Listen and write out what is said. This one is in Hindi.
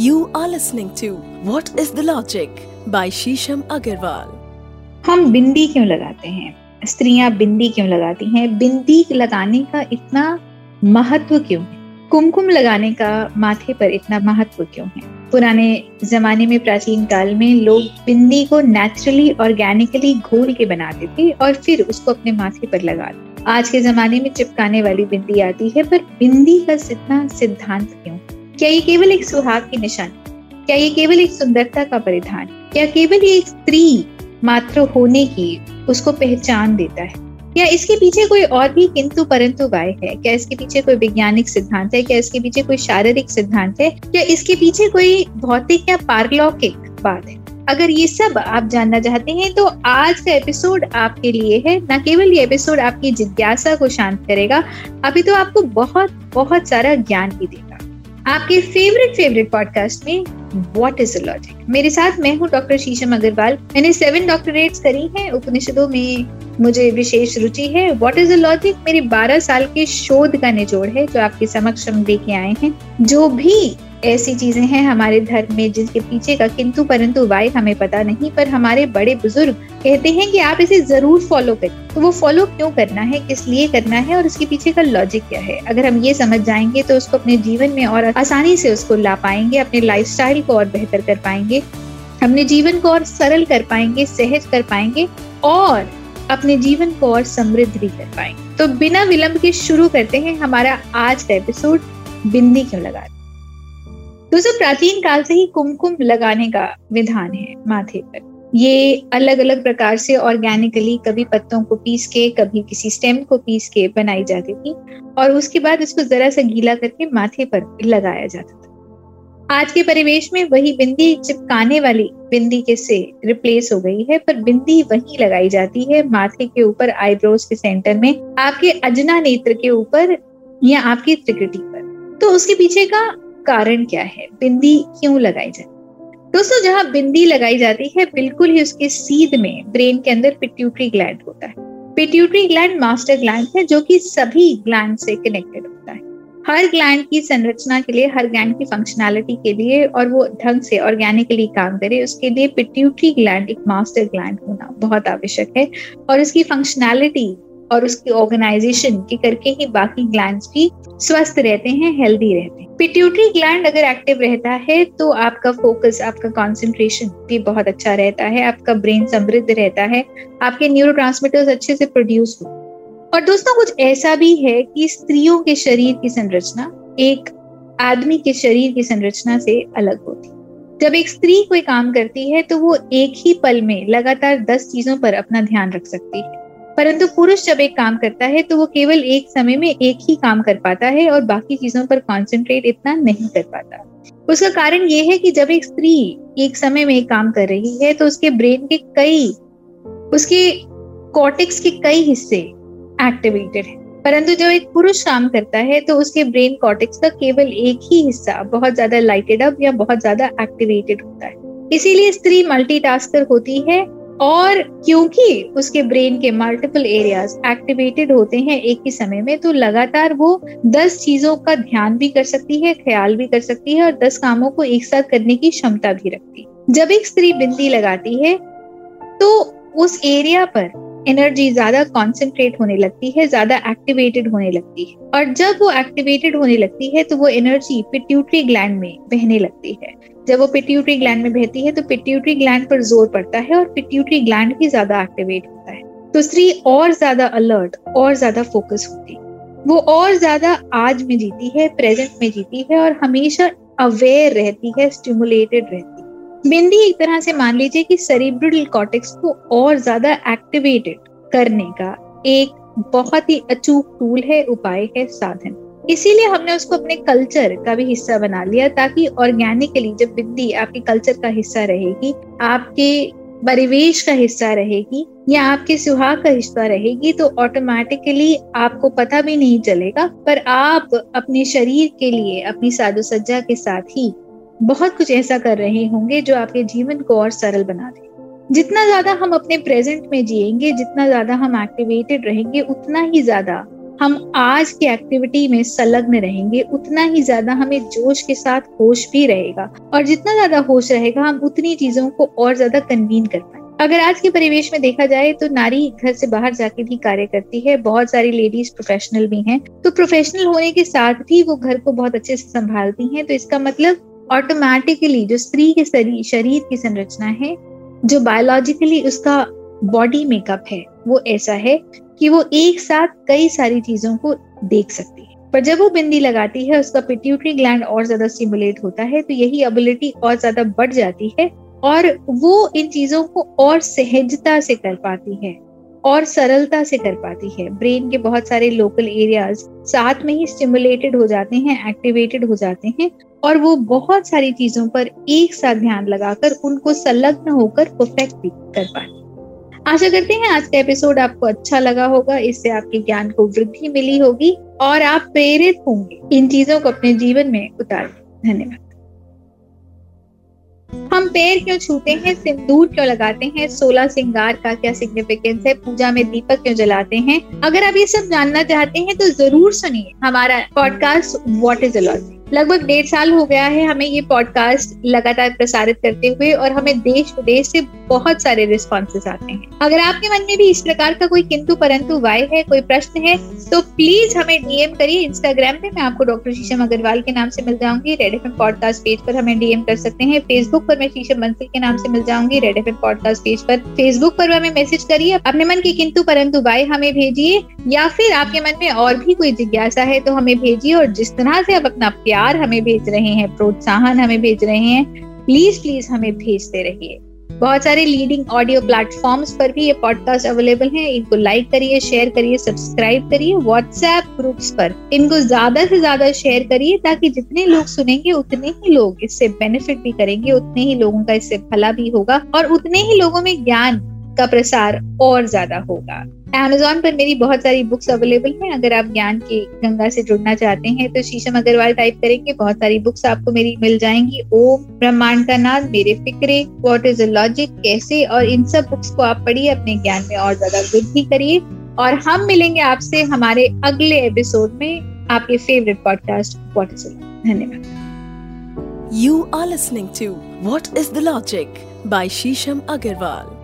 You are listening to What is the Logic by Shisham Agarwal. हम बिंदी क्यों लगाते हैं? स्त्रियाँ बिंदी क्यों लगाती हैं? बिंदी लगाने का इतना महत्व क्यों है? कुमकुम लगाने का माथे पर इतना महत्व क्यों है? पुराने जमाने में, प्राचीन काल में लोग बिंदी को नेचुरली ऑर्गेनिकली घोल के बनाते थे और फिर उसको अपने माथे पर लगाते आज के जमाने में चिपकाने वाली बिंदी आती है, पर बिंदी का इतना सिद्धांत क्यों क्या ये केवल एक सुहाग की निशानी? क्या ये केवल एक सुंदरता का परिधान? क्या केवल एक स्त्री मात्र होने की उसको पहचान देता है? क्या इसके पीछे कोई और भी किंतु परंतु वाय है? क्या इसके पीछे कोई वैज्ञानिक सिद्धांत है? क्या इसके पीछे कोई शारीरिक सिद्धांत है? क्या इसके पीछे कोई भौतिक या पारलौकिक बात है? अगर ये सब आप जानना चाहते हैं तो आज का एपिसोड आपके लिए है। न केवल ये एपिसोड आपकी जिज्ञासा को शांत करेगा, अभी तो आपको बहुत बहुत सारा ज्ञान भी देगा। आपके फेवरेट फेवरेट पॉडकास्ट में व्हाट इज़ लॉजिक मेरे साथ मैं हूँ डॉक्टर शीशम अग्रवाल। मैंने सेवन डॉक्टरेट्स करी हैं। उपनिषदों में मुझे विशेष रुचि है। व्हाट इज़ अ लॉजिक मेरे 12 साल के शोध का निचोड़ है, जो आपके समक्ष हम लेके आए हैं। जो भी ऐसी चीज़ें हैं हमारे धर्म में जिनके पीछे का किंतु परंतु वाय हमें पता नहीं, पर हमारे बड़े बुज़ुर्ग कहते हैं कि आप इसे ज़रूर फॉलो करें। तो वो फॉलो क्यों करना है, किस लिए करना है और उसके पीछे का लॉजिक क्या है? अगर हम ये समझ जाएँगे तो उसको अपने जीवन में और आसानी से उसको ला पाएँगे, अपने लाइफ को और बेहतर कर पाएँगे। अपने जीवन को और सरल कर पाएँगे, सहज कर पाएँगे और अपने जीवन को और समृद्ध भी कर पाएँगे। तो बिना विलंब के शुरू करते हैं हमारा आज का एपिसोड बिंदी क्यों लगा दोस्तों, प्राचीन काल से ही कुमकुम लगाने का विधान है माथे पर। ये अलग अलग प्रकार से ऑर्गेनिकली कभी पत्तों को पीस के, कभी किसी स्टेम को पीस के बनाई जाती थी और उसके बाद इसको जरा सा गीला करके माथे पर लगाया जाता था। आज के परिवेश में वही बिंदी चिपकाने वाली बिंदी के से रिप्लेस हो गई है, पर बिंदी वही लगाई जाती है। माथे के ऊपर आईब्रोज के सेंटर में, आपके अजना नेत्र के ऊपर या आपकी त्रिकटी पर। तो उसके पीछे का कारण क्या है? बिंदी क्यों लगाई जाती दोस्तों, जहाँ बिंदी लगाई जाती है, बिल्कुल ही उसके सीध में ब्रेन के अंदर पिट्यूटरी ग्लैंड होता है। पिट्यूटरी ग्लैंड मास्टर ग्लैंड है, जो कि सभी ग्लैंड से कनेक्टेड होता है। हर ग्लैंड की संरचना के लिए, हर ग्लैंड की फंक्शनैलिटी के लिए और वो ढंग से ऑर्गेनिकली काम करे, उसके लिए पिट्यूटरी ग्लैंड एक मास्टर ग्लैंड होना बहुत आवश्यक है। और उसकी फंक्शनैलिटी और उसकी ऑर्गेनाइजेशन के करके ही बाकी ग्लैंड भी स्वस्थ रहते हैं हेल्दी रहते हैं। पिट्यूटरी ग्लैंड अगर एक्टिव रहता है तो आपका फोकस आपका कॉन्सेंट्रेशन भी बहुत अच्छा रहता है, आपका ब्रेन समृद्ध रहता है, आपके न्यूरो अच्छे से प्रोड्यूस हो। और दोस्तों, कुछ ऐसा भी है कि स्त्रियों के शरीर की संरचना एक आदमी के शरीर की संरचना से अलग होती जब एक स्त्री कोई काम करती है तो वो एक ही पल में लगातार दस चीज़ों पर अपना ध्यान रख सकती है। परंतु पुरुष जब एक काम करता है तो वो केवल एक समय में एक ही काम कर पाता है और बाकी चीज़ों पर कॉन्सेंट्रेट इतना नहीं कर पाता। उसका कारण ये है कि जब एक स्त्री एक समय में एक काम कर रही है तो उसके ब्रेन के कई, उसके कॉटिक्स के कई हिस्से एक्टिवेटेड है। परंतु जब एक पुरुष काम करता है तो उसके ब्रेन कॉटिक्स का केवल एक ही हिस्सा बहुत ज़्यादा लाइटेड अप या बहुत ज़्यादा एक्टिवेटेड होता है। इसीलिए स्त्री मल्टीटास्कर होती है और क्योंकि उसके ब्रेन के मल्टीपल एरियाज़ एक्टिवेटेड होते हैं एक ही समय में तो लगातार वो दस चीज़ों का ध्यान भी कर सकती है, ख्याल भी कर सकती है और दस कामों को एक साथ करने की क्षमता भी रखती है। जब एक स्त्री बिंदी लगाती है तो उस एरिया पर एनर्जी ज़्यादा कॉन्सेंट्रेट होने लगती है, ज़्यादा एक्टिवेटेड होने लगती है। और जब वो एक्टिवेटेड होने लगती है तो वो एनर्जी पिट्यूटरी ग्लैंड में बहने लगती है। जब वो पिट्यूटरी ग्लैंड में बहती है तो पिट्यूटरी ग्लैंड पर ज़ोर पड़ता है और पिट्यूटरी ग्लैंड ही ज़्यादा एक्टिवेट होता है। तो स्त्री और ज़्यादा अलर्ट और ज़्यादा फोकस होती है। वो और ज़्यादा आज में जीती है प्रेजेंट में जीती है और हमेशा अवेयर रहती है स्टिमुलेटेड रहती है। बिंदी एक तरह से मान लीजिए कि सेरिब्रल कॉर्टेक्स को और ज़्यादा एक्टिवेटेड करने का एक बहुत ही अचूक टूल है, उपाय है, साधन। इसीलिए हमने उसको अपने कल्चर का भी हिस्सा बना लिया ताकि ऑर्गेनिकली जब बिंदी आपके कल्चर का हिस्सा रहेगी, आपके परिवेश का हिस्सा रहेगी या आपके सुहाग का हिस्सा रहेगी तो ऑटोमेटिकली आपको पता भी नहीं चलेगा, पर आप अपने शरीर के लिए, अपनी साधु सज्जा के साथ ही बहुत कुछ ऐसा कर रहे होंगे जो आपके जीवन को और सरल बना दे। जितना ज़्यादा हम अपने प्रेजेंट में जिएँगे, जितना ज़्यादा हम एक्टिवेटेड रहेंगे, उतना ही ज़्यादा हम आज की एक्टिविटी में संलग्न रहेंगे, उतना ही ज़्यादा हमें जोश के साथ होश भी रहेगा। और जितना ज़्यादा होश रहेगा, हम उतनी चीज़ों को और ज़्यादा कन्वीन कर पाए अगर आज के परिवेश में देखा जाए तो नारी घर से बाहर जाके भी कार्य करती है। बहुत सारी लेडीज़ प्रोफेशनल भी हैं। तो प्रोफेशनल होने के साथ भी वो घर को बहुत अच्छे से संभालती हैं। तो इसका मतलब ऑटोमेटिकली जो स्त्री के शरीर की संरचना है, जो बायोलॉजिकली उसका बॉडी मेकअप है, वो ऐसा है कि वो एक साथ कई सारी चीज़ों को देख सकती है। पर जब वो बिंदी लगाती है, उसका पिट्यूटरी ग्लैंड और ज़्यादा स्टिमुलेट होता है तो यही एबिलिटी और ज़्यादा बढ़ जाती है और वो इन चीज़ों को और सहजता से कर पाती है और सरलता से कर पाती है। ब्रेन के बहुत सारे लोकल एरियाज़ साथ में ही स्टिमुलेटेड हो जाते हैं एक्टिवेटेड हो जाते हैं और वो बहुत सारी चीज़ों पर एक साथ ध्यान लगाकर उनको संलग्न होकर परफेक्ट भी कर पाए आशा करते हैं आज का एपिसोड आपको अच्छा लगा होगा, इससे आपके ज्ञान को वृद्धि मिली होगी और आप प्रेरित होंगे इन चीज़ों को अपने जीवन में उतार धन्यवाद। हम पैर क्यों छूते हैं सिंदूर क्यों लगाते हैं, सोलह सिंगार का क्या सिग्निफिकेंस है, पूजा में दीपक क्यों जलाते हैं? अगर आप ये सब जानना चाहते हैं तो ज़रूर सुनिए हमारा पॉडकास्ट व्हाट इज़ अलॉजी लगभग डेढ़ साल हो गया है हमें ये पॉडकास्ट लगातार प्रसारित करते हुए और हमें देश विदेश से बहुत सारे रिस्पॉन्सेस आते हैं। अगर आपके मन में भी इस प्रकार का कोई किंतु परंतु वाय है, कोई प्रश्न है तो प्लीज़ हमें डीएम करिए। इंस्टाग्राम पे मैं आपको डॉक्टर शीशम अग्रवाल के नाम से मिल जाऊँगी। रेड एफ़ पॉडकास्ट पेज पर हमें डीएम कर सकते हैं। फेसबुक पर मैं शीशम बंसल के नाम से मिल जाऊँगी। रेड एफ़ पॉडकास्ट पेज पर फेसबुक पर हमें मैसेज करिए। अपने मन की किंतु परंतु वाय हमें भेजिए या फिर आपके मन में और भी कोई जिज्ञासा है तो हमें भेजिए और जिस तरह से आप अपना प्यार प्यार हमें भेज रहे हैं, प्रोत्साहन हमें भेज रहे हैं। प्लीज़ प्लीज़ हमें भेजते रहिए। बहुत सारे लीडिंग ऑडियो प्लेटफॉर्म्स पर भी ये पॉडकास्ट अवेलेबल है। इनको लाइक करिए शेयर करिए सब्सक्राइब करिए। व्हाट्सएप ग्रुप्स पर इनको ज़्यादा से ज़्यादा शेयर करिए ताकि जितने लोग सुनेंगे, उतने ही लोग इससे बेनिफिट भी करेंगे, उतने ही लोगों का इससे भला भी होगा और उतने ही लोगों में ज्ञान का प्रसार और ज़्यादा होगा। एमेजोन पर मेरी बहुत सारी बुक्स अवेलेबल हैं। अगर आप ज्ञान की गंगा से जुड़ना चाहते हैं तो शीशम अग्रवाल टाइप करेंगे। बहुत सारी बुक्स आपको मेरी मिल जाएँगी। ओम ब्रह्मांड का नाद मेरे फिक्रे वॉट इज़ लॉजिक कैसे? और इन सब बुक्स को आप पढ़िए, अपने ज्ञान में और ज़्यादा वृद्धि करिए। और हम मिलेंगे आपसे हमारे अगले एपिसोड में आपके फेवरेट पॉडकास्ट वॉट इज़ धन्यवाद। You are listening to What is the Logic by Shisham Agarwal.